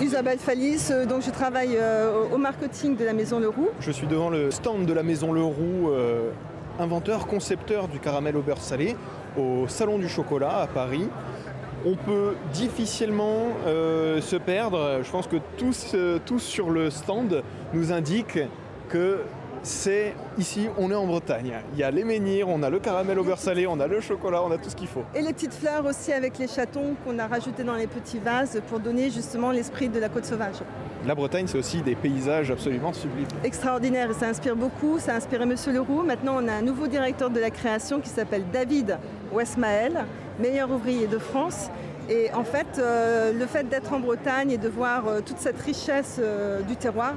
Isabelle Fallis, euh, donc je travaille euh, au marketing de la Maison Leroux. Je suis devant le stand de la Maison Leroux, euh, inventeur, concepteur du caramel au beurre salé, au Salon du Chocolat à Paris. On peut difficilement se perdre. Je pense que tous sur le stand nous indiquent que c'est ici, on est en Bretagne. Il y a les menhirs, on a le caramel au beurre salé, on a le chocolat, on a tout ce qu'il faut. Et les petites fleurs aussi avec les chatons qu'on a rajoutés dans les petits vases pour donner justement l'esprit de la côte sauvage. La Bretagne, c'est aussi des paysages absolument sublimes. Extraordinaire, ça inspire beaucoup, ça a inspiré Monsieur Leroux. Maintenant, on a un nouveau directeur de la création qui s'appelle David Westmael, meilleur ouvrier de France. Et en fait, euh, le fait d'être en Bretagne et de voir euh, toute cette richesse euh, du terroir,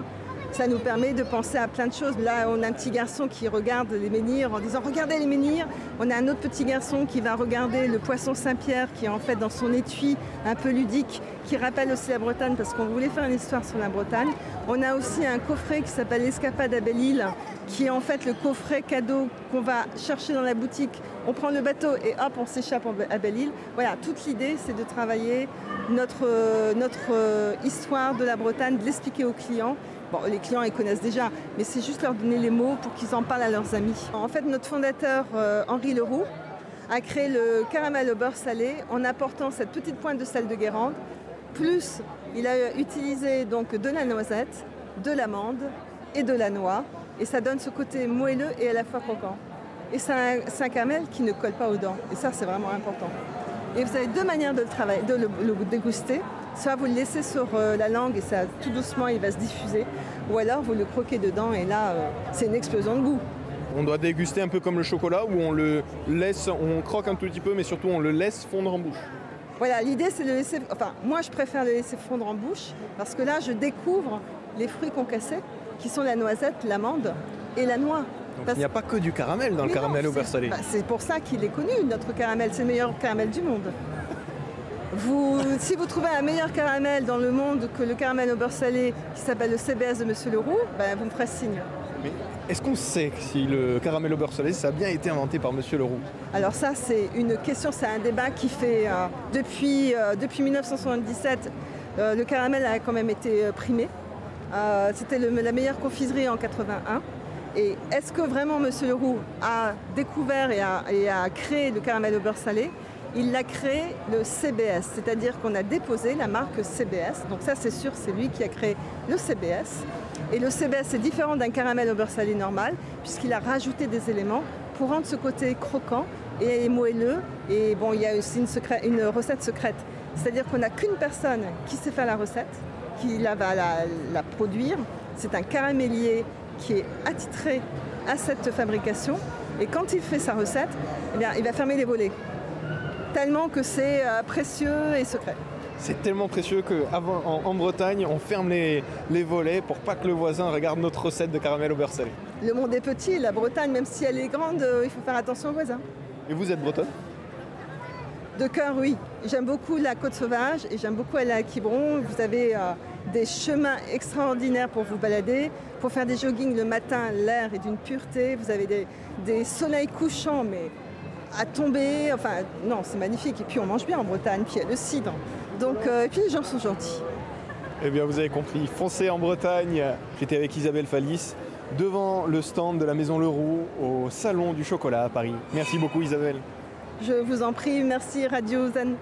ça nous permet de penser à plein de choses. Là, on a un petit garçon qui regarde les menhirs en disant Regardez les menhirs. On a un autre petit garçon qui va regarder le poisson Saint-Pierre qui est en fait dans son étui un peu ludique, qui rappelle aussi la Bretagne parce qu'on voulait faire une histoire sur la Bretagne. On a aussi un coffret qui s'appelle L'Escapade à Belle-Île, qui est en fait le coffret cadeau qu'on va chercher dans la boutique. On prend le bateau et hop, on s'échappe à Belle-Île. Voilà, toute l'idée, c'est de travailler notre, euh, notre euh, histoire de la Bretagne, de l'expliquer aux clients. Bon, les clients, ils connaissent déjà, mais c'est juste leur donner les mots pour qu'ils en parlent à leurs amis. En fait, notre fondateur, euh, Henri Leroux, a créé le caramel au beurre salé en apportant cette petite pointe de sel de Guérande. Plus, il a utilisé donc de la noisette, de l'amande et de la noix. Et ça donne ce côté moelleux et à la fois croquant. Et c'est un, un caramel qui ne colle pas aux dents. Et ça, c'est vraiment important. Et vous avez deux manières de le, travailler, de le, le déguster. Soit vous le laissez sur euh, la langue et ça, tout doucement, il va se diffuser. Ou alors vous le croquez dedans et là, euh, c'est une explosion de goût. On doit déguster un peu comme le chocolat où on le laisse, on croque un tout petit peu, mais surtout on le laisse fondre en bouche. Voilà, l'idée c'est de le laisser. Enfin, moi je préfère le laisser fondre en bouche parce que là je découvre les fruits concassés qui sont la noisette, l'amande et la noix. Donc Parce- il n'y a pas que du caramel dans le non, caramel au beurre salé. bah, c'est pour ça qu'il est connu, notre caramel. C'est le meilleur caramel du monde. Vous, si vous trouvez un meilleur caramel dans le monde que le caramel au beurre salé qui s'appelle le CBS de Monsieur Leroux, ben, vous me ferez signe. Mais est-ce qu'on sait si le caramel au beurre salé, ça a bien été inventé par Monsieur Leroux? Alors ça, c'est une question, c'est un débat qui fait euh, depuis, euh, depuis 1977, euh, le caramel a quand même été euh, primé. Euh, C'était la meilleure confiserie en 81. Et est-ce que vraiment Monsieur Leroux a découvert et a, créé le caramel au beurre salé? Il l'a créé le CBS, c'est-à-dire qu'on a déposé la marque CBS. Donc ça, c'est sûr, c'est lui qui a créé le CBS. Et le CBS est différent d'un caramel au beurre salé normal, puisqu'il a rajouté des éléments pour rendre ce côté croquant et moelleux. Et bon, il y a aussi une recette secrète. C'est-à-dire qu'on n'a qu'une personne qui sait faire la recette, qui la va la, la produire. C'est un caramélier qui est attitré à cette fabrication. Et quand il fait sa recette, eh bien, il va fermer les volets. Tellement que c'est euh, précieux et secret. C'est tellement précieux qu'en en, en Bretagne, on ferme les, les volets pour pas que le voisin regarde notre recette de caramel au beurre salé. Le monde est petit, la Bretagne, même si elle est grande, euh, il faut faire attention aux voisins. Et vous êtes bretonne? De cœur, oui. J'aime beaucoup la côte sauvage et j'aime beaucoup aller à Quiberon. Vous avez euh, des chemins extraordinaires pour vous balader. Pour faire des joggings le matin, l'air est d'une pureté. Vous avez des, soleils couchants, mais à tomber. Enfin, non, c'est magnifique. Et puis on mange bien en Bretagne, puis il y a le cidre. Donc, euh, et puis les gens sont gentils. Eh bien, vous avez compris, foncez en Bretagne. J'étais avec Isabelle Fallis devant le stand de la Maison Leroux au Salon du Chocolat à Paris. Merci beaucoup Isabelle. Je vous en prie, merci Radio Zen.